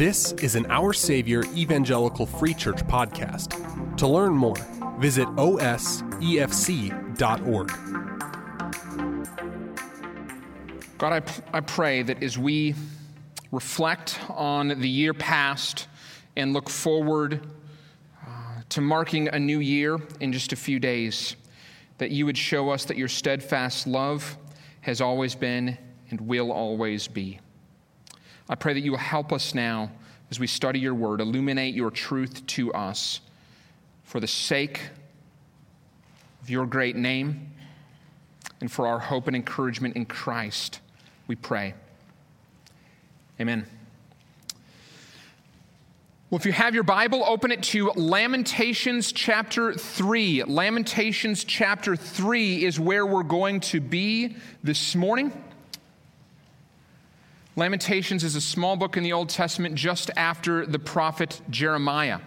This is an Our Savior Evangelical Free Church podcast. To learn more, visit osefc.org. God, I, I pray that as we reflect on the year past and look forward uh, to marking a new year in just a few days, that you would show us that your steadfast love has always been and will always be. I pray that you will help us now as we study your word, illuminate your truth to us for the sake of your great name and for our hope and encouragement in Christ, we pray. Amen. Well, if you have your Bible, open it to Lamentations chapter 3. Lamentations chapter 3 is where we're going to be this morning. Lamentations is a small book in the Old Testament just after the prophet Jeremiah.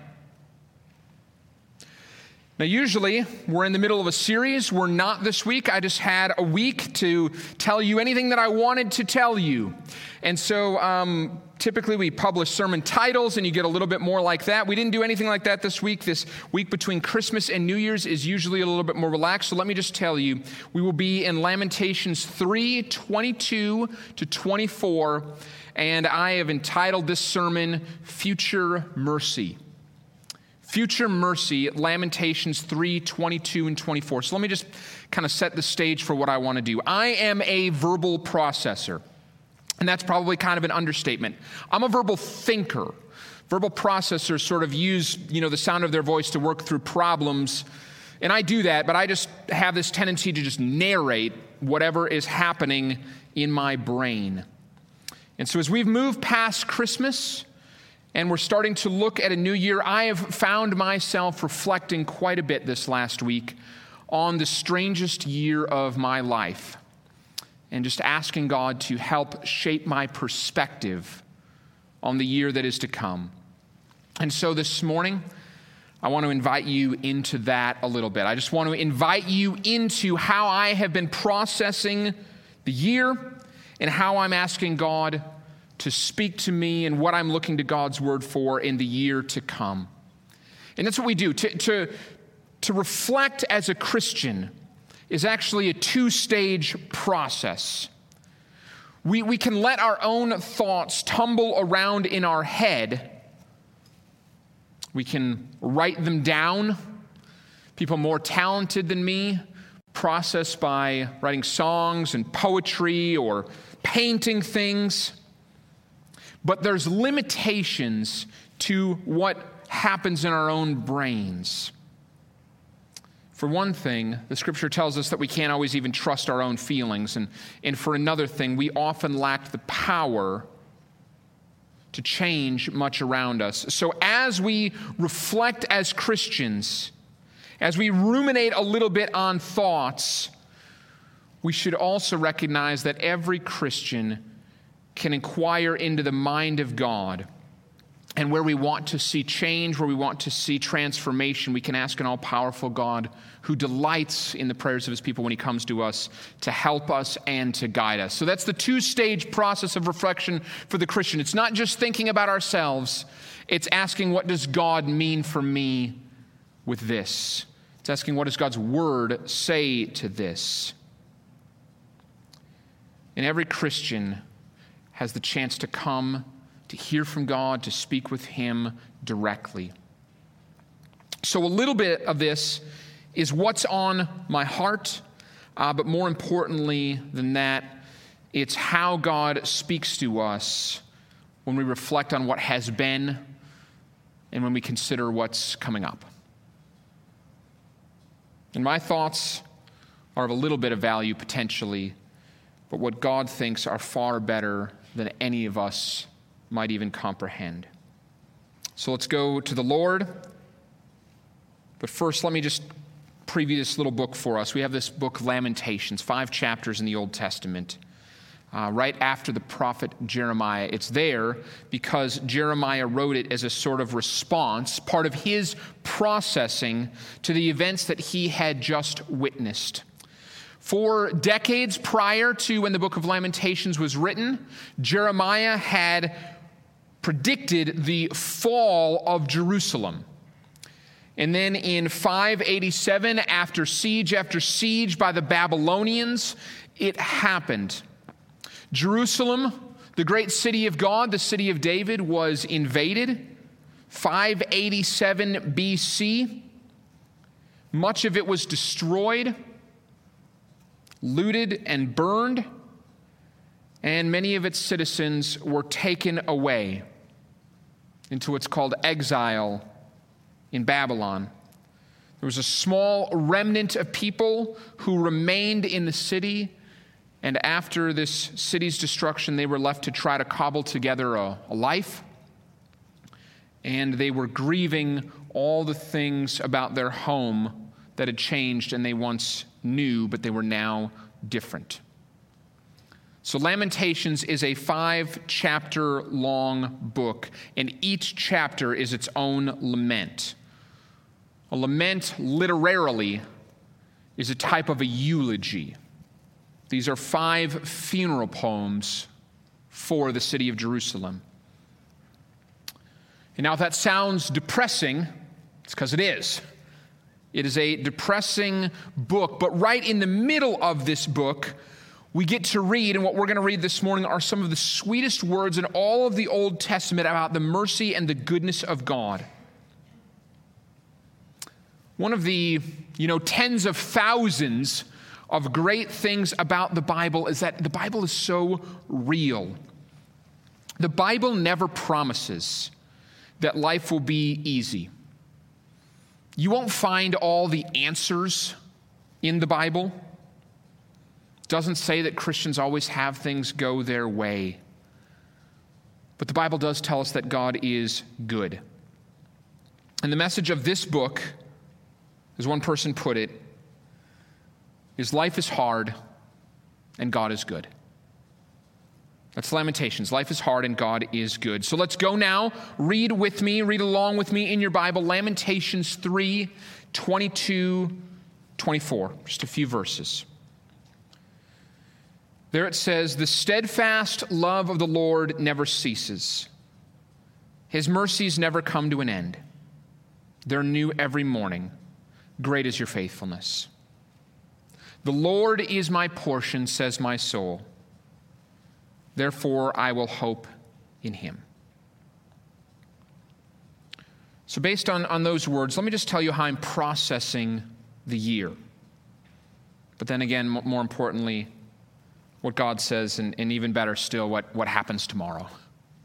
Now, usually we're in the middle of a series. We're not this week. I just had a week to tell you anything that I wanted to tell you. And so um, typically we publish sermon titles and you get a little bit more like that. We didn't do anything like that this week. This week between Christmas and New Year's is usually a little bit more relaxed. So let me just tell you we will be in Lamentations 3 22 to 24. And I have entitled this sermon Future Mercy future mercy, Lamentations 3 22 and 24. So let me just kind of set the stage for what I want to do. I am a verbal processor, and that's probably kind of an understatement. I'm a verbal thinker. Verbal processors sort of use, you know, the sound of their voice to work through problems. And I do that, but I just have this tendency to just narrate whatever is happening in my brain. And so as we've moved past Christmas, and we're starting to look at a new year, I have found myself reflecting quite a bit this last week on the strangest year of my life and just asking God to help shape my perspective on the year that is to come. And so this morning, I want to invite you into that a little bit. I just want to invite you into how I have been processing the year and how I'm asking God to speak to me and what I'm looking to God's word for in the year to come. And that's what we do. To, to, to reflect as a Christian is actually a two stage process. We, we can let our own thoughts tumble around in our head. We can write them down. People more talented than me process by writing songs and poetry or painting things. But there's limitations to what happens in our own brains. For one thing, the scripture tells us that we can't always even trust our own feelings. And, and for another thing, we often lack the power to change much around us. So as we reflect as Christians, as we ruminate a little bit on thoughts, we should also recognize that every Christian can inquire into the mind of God. And where we want to see change, where we want to see transformation, we can ask an all powerful God who delights in the prayers of his people when he comes to us to help us and to guide us. So that's the two stage process of reflection for the Christian. It's not just thinking about ourselves, it's asking, what does God mean for me with this? It's asking, what does God's word say to this? And every Christian has the chance to come, to hear from God, to speak with Him directly. So, a little bit of this is what's on my heart, uh, but more importantly than that, it's how God speaks to us when we reflect on what has been and when we consider what's coming up. And my thoughts are of a little bit of value potentially, but what God thinks are far better than any of us might even comprehend. So let's go to the Lord. But first, let me just preview this little book for us. We have this book, Lamentations, five chapters in the Old Testament. Uh, right after the prophet Jeremiah. It's there because Jeremiah wrote it as a sort of response, part of his processing to the events that he had just witnessed. For decades prior to when the book of Lamentations was written, Jeremiah had predicted the fall of Jerusalem. And then in 587, after siege after siege by the Babylonians, it happened. Jerusalem, the great city of God, the city of David, was invaded. 587 BC. Much of it was destroyed, looted, and burned, and many of its citizens were taken away into what's called exile in Babylon. There was a small remnant of people who remained in the city, and after this city's destruction, they were left to try to cobble together a, a life. And they were grieving all the things about their home that had changed and they once knew, but they were now different. So, Lamentations is a five chapter long book, and each chapter is its own lament. A lament, literally, is a type of a eulogy. These are five funeral poems for the city of Jerusalem. And now, if that sounds depressing, it's because it is. It is a depressing book, but right in the middle of this book, we get to read, and what we're going to read this morning are some of the sweetest words in all of the Old Testament about the mercy and the goodness of God. One of the, you know, tens of thousands of great things about the Bible is that the Bible is so real. The Bible never promises that life will be easy. You won't find all the answers in the Bible. It doesn't say that Christians always have things go their way. But the Bible does tell us that God is good. And the message of this book, as one person put it, is life is hard and God is good. That's Lamentations. Life is hard and God is good. So let's go now. Read with me, read along with me in your Bible, Lamentations 3 22, 24. Just a few verses. There it says, The steadfast love of the Lord never ceases, His mercies never come to an end. They're new every morning. Great is your faithfulness. The Lord is my portion, says my soul. Therefore, I will hope in him. So, based on, on those words, let me just tell you how I'm processing the year. But then again, more importantly, what God says, and, and even better still, what, what happens tomorrow.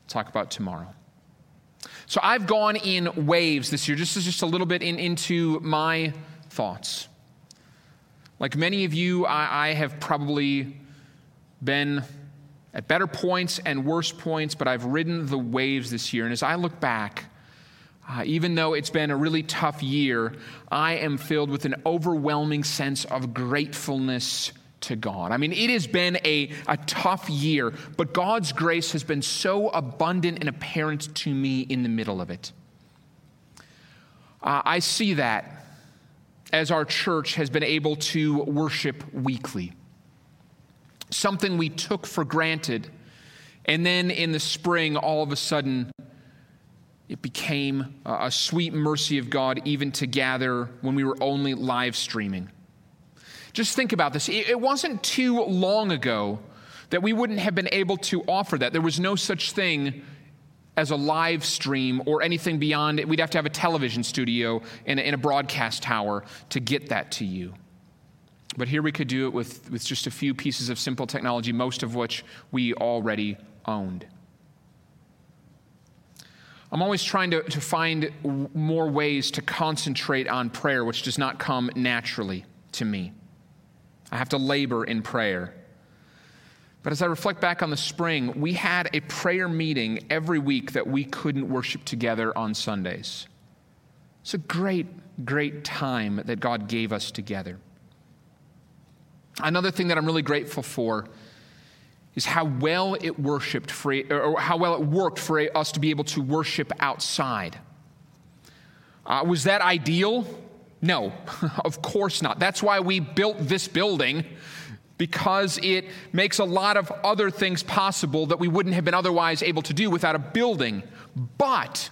talk about tomorrow. So, I've gone in waves this year, just, just a little bit in, into my thoughts. Like many of you, I, I have probably been at better points and worse points, but I've ridden the waves this year. And as I look back, uh, even though it's been a really tough year, I am filled with an overwhelming sense of gratefulness to God. I mean, it has been a, a tough year, but God's grace has been so abundant and apparent to me in the middle of it. Uh, I see that as our church has been able to worship weekly something we took for granted. And then in the spring, all of a sudden, it became a sweet mercy of God even to gather when we were only live streaming. Just think about this. It wasn't too long ago that we wouldn't have been able to offer that. There was no such thing as a live stream or anything beyond it. We'd have to have a television studio and a broadcast tower to get that to you. But here we could do it with, with just a few pieces of simple technology, most of which we already owned. I'm always trying to, to find more ways to concentrate on prayer, which does not come naturally to me. I have to labor in prayer. But as I reflect back on the spring, we had a prayer meeting every week that we couldn't worship together on Sundays. It's a great, great time that God gave us together. Another thing that I'm really grateful for is how well it worshiped for, or how well it worked for us to be able to worship outside. Uh, was that ideal? No, of course not. That's why we built this building because it makes a lot of other things possible that we wouldn't have been otherwise able to do without a building. But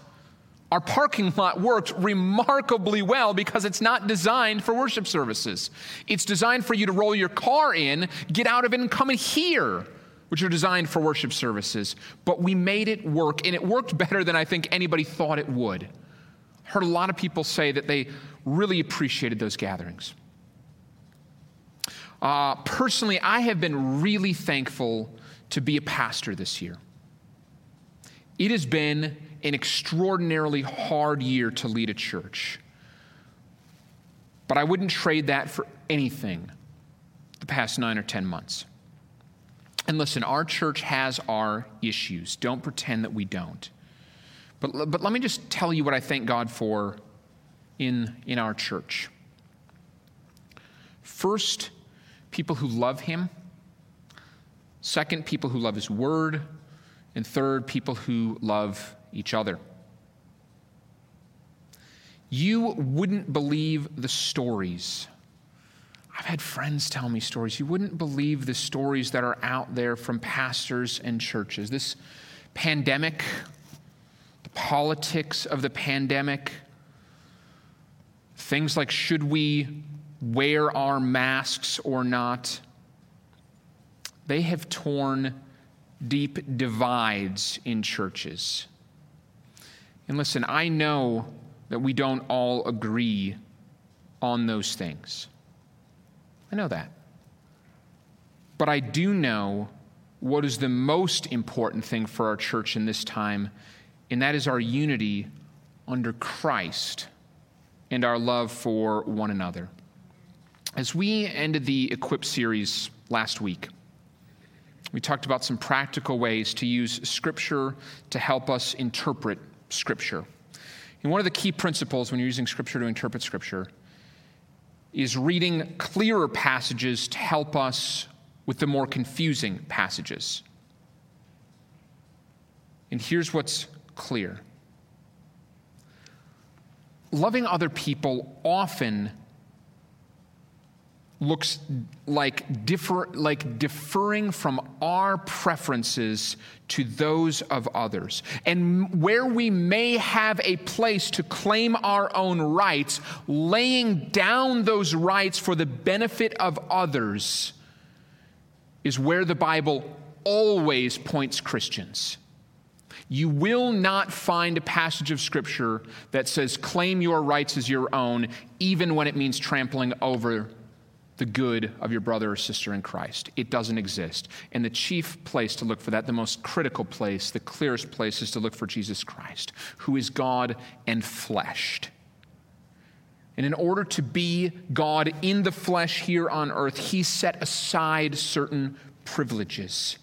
our parking lot worked remarkably well because it's not designed for worship services. It's designed for you to roll your car in, get out of it, and come in here, which are designed for worship services. But we made it work, and it worked better than I think anybody thought it would. Heard a lot of people say that they really appreciated those gatherings. Uh, personally, I have been really thankful to be a pastor this year. It has been an extraordinarily hard year to lead a church. But I wouldn't trade that for anything the past nine or 10 months. And listen, our church has our issues. Don't pretend that we don't. But, but let me just tell you what I thank God for in, in our church. First, people who love Him. Second, people who love His Word. And third, people who love each other. You wouldn't believe the stories. I've had friends tell me stories. You wouldn't believe the stories that are out there from pastors and churches. This pandemic, the politics of the pandemic, things like should we wear our masks or not, they have torn deep divides in churches. And listen, I know that we don't all agree on those things. I know that. But I do know what is the most important thing for our church in this time, and that is our unity under Christ and our love for one another. As we ended the Equip series last week, we talked about some practical ways to use Scripture to help us interpret Scripture. And one of the key principles when you're using Scripture to interpret Scripture is reading clearer passages to help us with the more confusing passages. And here's what's clear loving other people often looks like, differ, like deferring from our preferences to those of others. And where we may have a place to claim our own rights, laying down those rights for the benefit of others is where the Bible always points Christians. You will not find a passage of Scripture that says, claim your rights as your own, even when it means trampling over the good of your brother or sister in Christ. It doesn't exist. And the chief place to look for that, the most critical place, the clearest place, is to look for Jesus Christ, who is God and fleshed. And in order to be God in the flesh here on earth, he set aside certain privileges.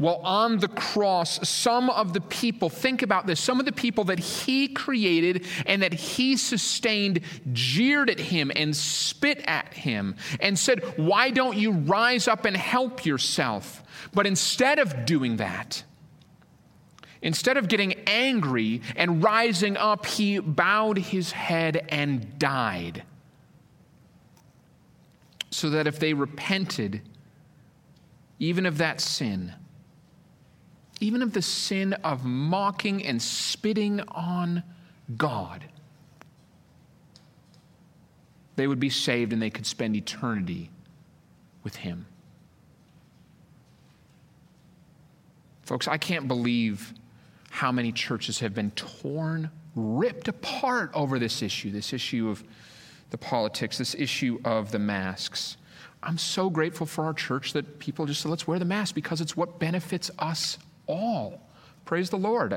Well, on the cross, some of the people, think about this, some of the people that he created and that he sustained jeered at him and spit at him and said, Why don't you rise up and help yourself? But instead of doing that, instead of getting angry and rising up, he bowed his head and died. So that if they repented, even of that sin, even of the sin of mocking and spitting on God, they would be saved and they could spend eternity with Him. Folks, I can't believe how many churches have been torn, ripped apart over this issue, this issue of the politics, this issue of the masks. I'm so grateful for our church that people just say, let's wear the mask because it's what benefits us all. Praise the Lord.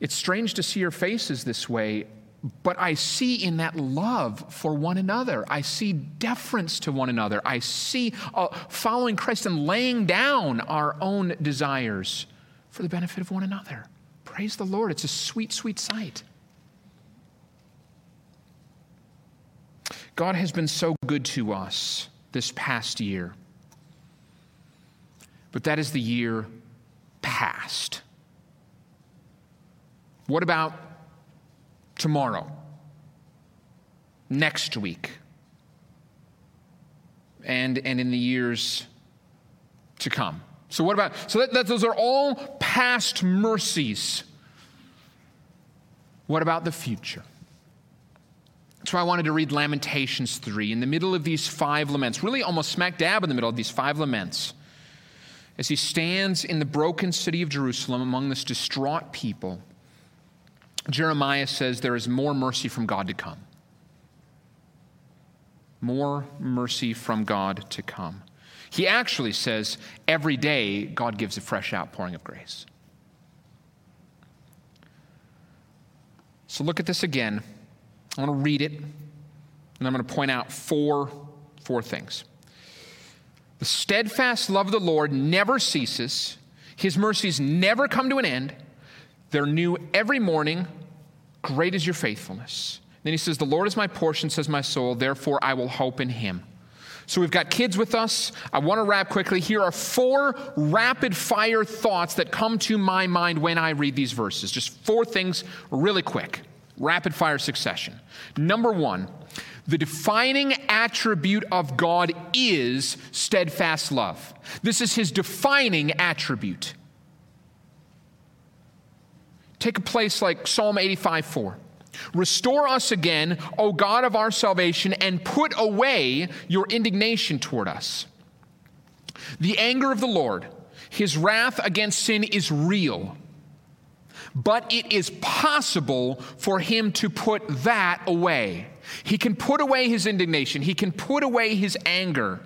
It's strange to see your faces this way, but I see in that love for one another. I see deference to one another. I see uh, following Christ and laying down our own desires for the benefit of one another. Praise the Lord. It's a sweet, sweet sight. God has been so good to us this past year. But that is the year past. What about tomorrow? next week and, and in the years to come. So, what about? So, that, that, those are all past mercies. What about the future? That's why I wanted to read Lamentations 3 in the middle of these five laments, really almost smack dab in the middle of these five laments. As he stands in the broken city of Jerusalem among this distraught people, Jeremiah says there is more mercy from God to come. More mercy from God to come. He actually says every day God gives a fresh outpouring of grace. So look at this again. I want to read it, and I'm going to point out four, four things. The steadfast love of the Lord never ceases, His mercies never come to an end. They're new every morning. Great is your faithfulness. Then he says, The Lord is my portion, says my soul, therefore I will hope in him. So we've got kids with us. I want to wrap quickly. Here are four rapid fire thoughts that come to my mind when I read these verses. Just four things really quick, rapid fire succession. Number one, the defining attribute of God is steadfast love. This is his defining attribute. Take a place like Psalm 85 4. Restore us again, O God of our salvation, and put away your indignation toward us. The anger of the Lord, his wrath against sin is real, but it is possible for him to put that away. He can put away his indignation, he can put away his anger.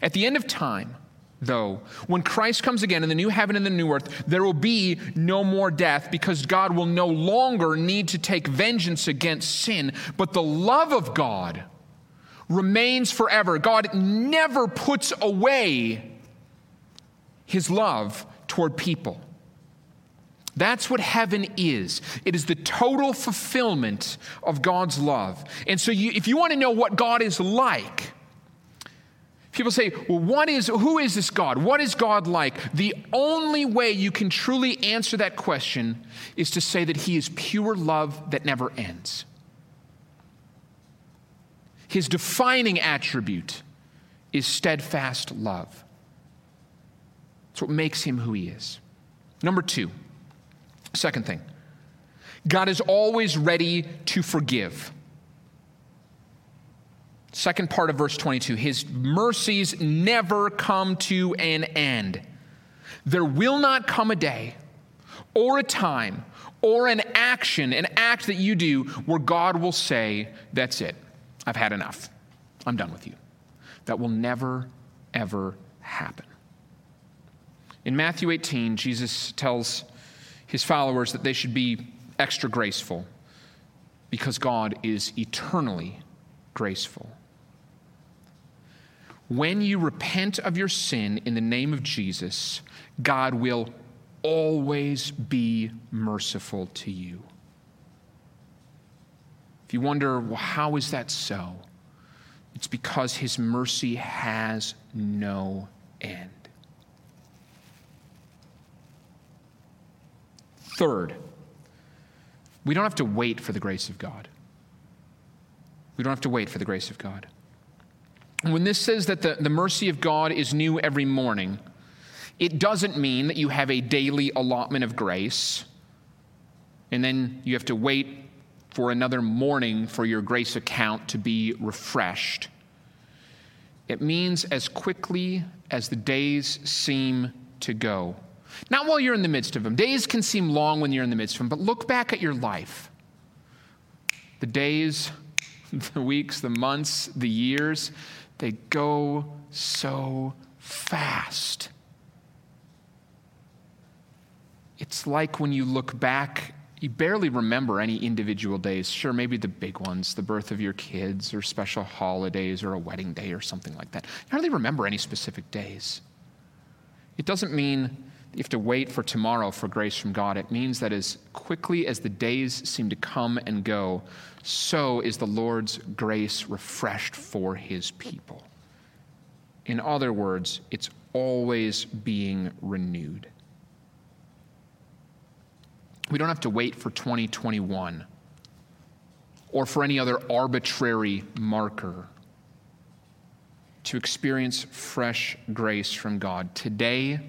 At the end of time, though. When Christ comes again in the new heaven and the new earth, there will be no more death because God will no longer need to take vengeance against sin. But the love of God remains forever. God never puts away his love toward people. That's what heaven is. It is the total fulfillment of God's love. And so, you, if you want to know what God is like, People say, well, what is, who is this God? What is God like? The only way you can truly answer that question is to say that He is pure love that never ends. His defining attribute is steadfast love. That's what makes Him who He is. Number two, second thing, God is always ready to forgive. Second part of verse 22 His mercies never come to an end. There will not come a day or a time or an action, an act that you do where God will say, That's it. I've had enough. I'm done with you. That will never, ever happen. In Matthew 18, Jesus tells his followers that they should be extra graceful because God is eternally graceful. When you repent of your sin in the name of Jesus, God will always be merciful to you. If you wonder, well, how is that so? It's because his mercy has no end. Third, we don't have to wait for the grace of God. We don't have to wait for the grace of God when this says that the, the mercy of God is new every morning, it doesn't mean that you have a daily allotment of grace and then you have to wait for another morning for your grace account to be refreshed. It means as quickly as the days seem to go. Not while you're in the midst of them. Days can seem long when you're in the midst of them, but look back at your life. The days, the weeks, the months, the years, they go so fast. It's like when you look back, you barely remember any individual days. Sure, maybe the big ones, the birth of your kids, or special holidays, or a wedding day, or something like that. You hardly remember any specific days. It doesn't mean you have to wait for tomorrow for grace from God. It means that as quickly as the days seem to come and go, so is the Lord's grace refreshed for his people. In other words, it's always being renewed. We don't have to wait for 2021 or for any other arbitrary marker. To experience fresh grace from God. Today,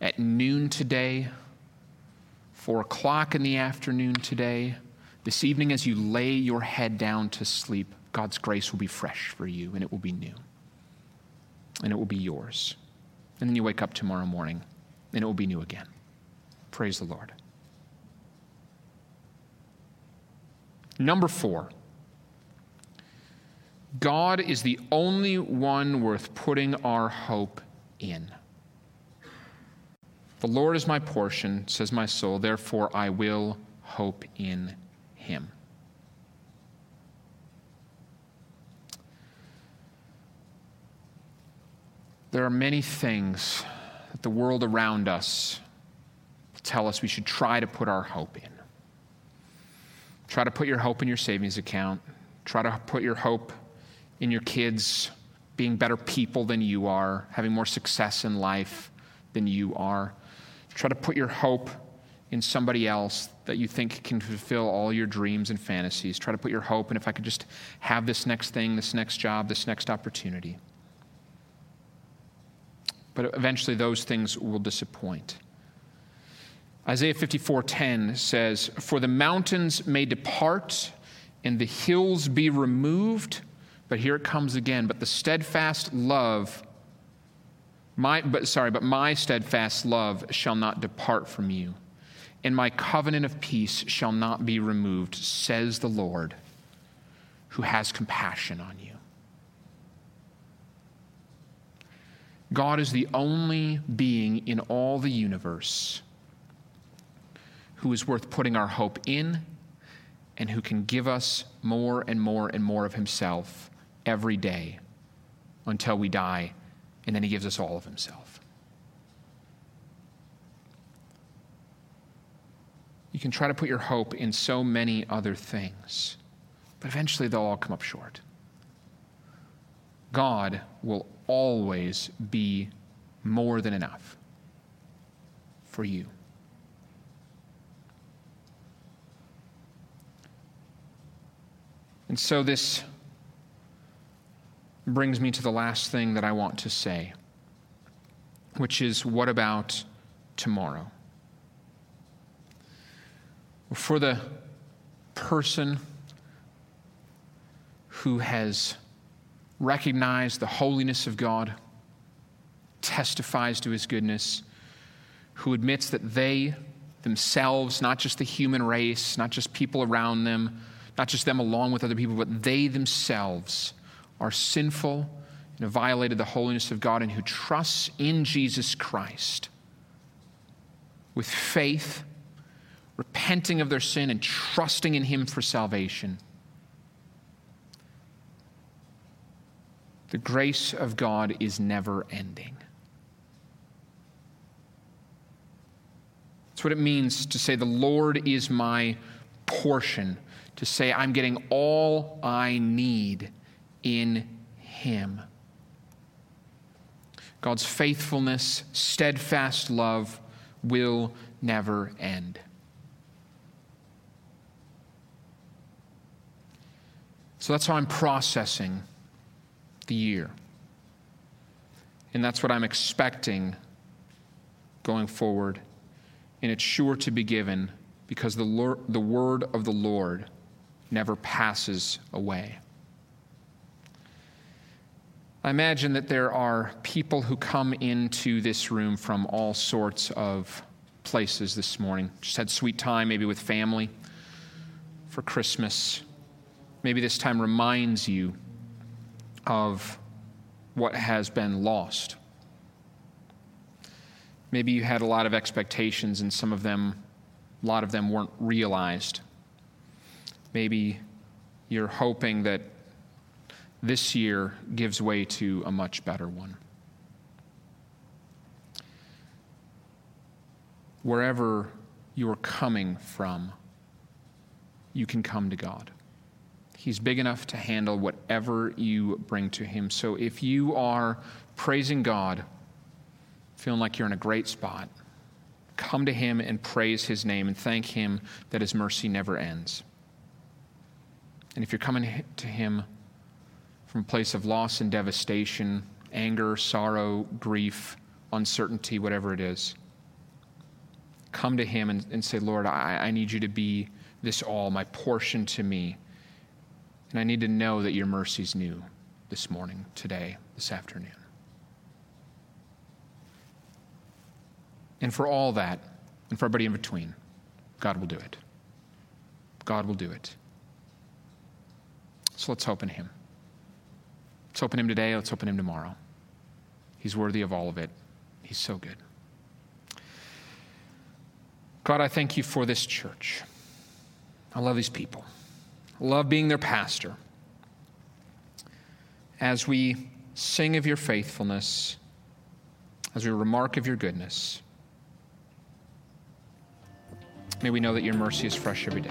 at noon today, four o'clock in the afternoon today, this evening as you lay your head down to sleep, God's grace will be fresh for you and it will be new. And it will be yours. And then you wake up tomorrow morning and it will be new again. Praise the Lord. Number four, God is the only one worth putting our hope in. The Lord is my portion, says my soul, therefore I will hope in him. There are many things that the world around us tell us we should try to put our hope in. Try to put your hope in your savings account. Try to put your hope in your kids being better people than you are, having more success in life than you are. Try to put your hope in somebody else that you think can fulfill all your dreams and fantasies. Try to put your hope in if I could just have this next thing, this next job, this next opportunity. But eventually those things will disappoint. Isaiah 54:10 says, "For the mountains may depart and the hills be removed, but here it comes again, but the steadfast love my but sorry, but my steadfast love shall not depart from you, and my covenant of peace shall not be removed, says the Lord, who has compassion on you." God is the only being in all the universe who is worth putting our hope in and who can give us more and more and more of himself every day until we die, and then he gives us all of himself. You can try to put your hope in so many other things, but eventually they'll all come up short. God will always be more than enough for you. And so this brings me to the last thing that I want to say, which is what about tomorrow? For the person who has recognized the holiness of God, testifies to his goodness, who admits that they themselves, not just the human race, not just people around them, not just them along with other people, but they themselves are sinful and have violated the holiness of God, and who trusts in Jesus Christ with faith, repenting of their sin, and trusting in Him for salvation. The grace of God is never ending. That's what it means to say, The Lord is my portion to say, I'm getting all I need in Him. God's faithfulness, steadfast love will never end. So that's how I'm processing the year. And that's what I'm expecting going forward. And it's sure to be given because the, Lord, the word of the Lord never passes away. I imagine that there are people who come into this room from all sorts of places this morning. Just had sweet time, maybe with family for Christmas. Maybe this time reminds you of what has been lost. Maybe you had a lot of expectations, and some of them, a lot of them weren't realized. Maybe you're hoping that this year gives way to a much better one. Wherever you're coming from, you can come to God. He's big enough to handle whatever you bring to Him. So if you are praising God, feeling like you're in a great spot, come to Him and praise His name and thank Him that His mercy never ends. And if you're coming to Him from a place of loss and devastation, anger, sorrow, grief, uncertainty, whatever it is, come to Him and, and say, Lord, I, I need you to be this all, my portion to me. And I need to know that your mercy's new this morning, today, this afternoon. And for all that, and for everybody in between, God will do it. God will do it. So let's hope in Him. Let's hope in Him today. Let's open Him tomorrow. He's worthy of all of it. He's so good. God, I thank you for this church. I love these people. I love being their pastor. As we sing of your faithfulness, as we remark of your goodness, may we know that your mercy is fresh every day.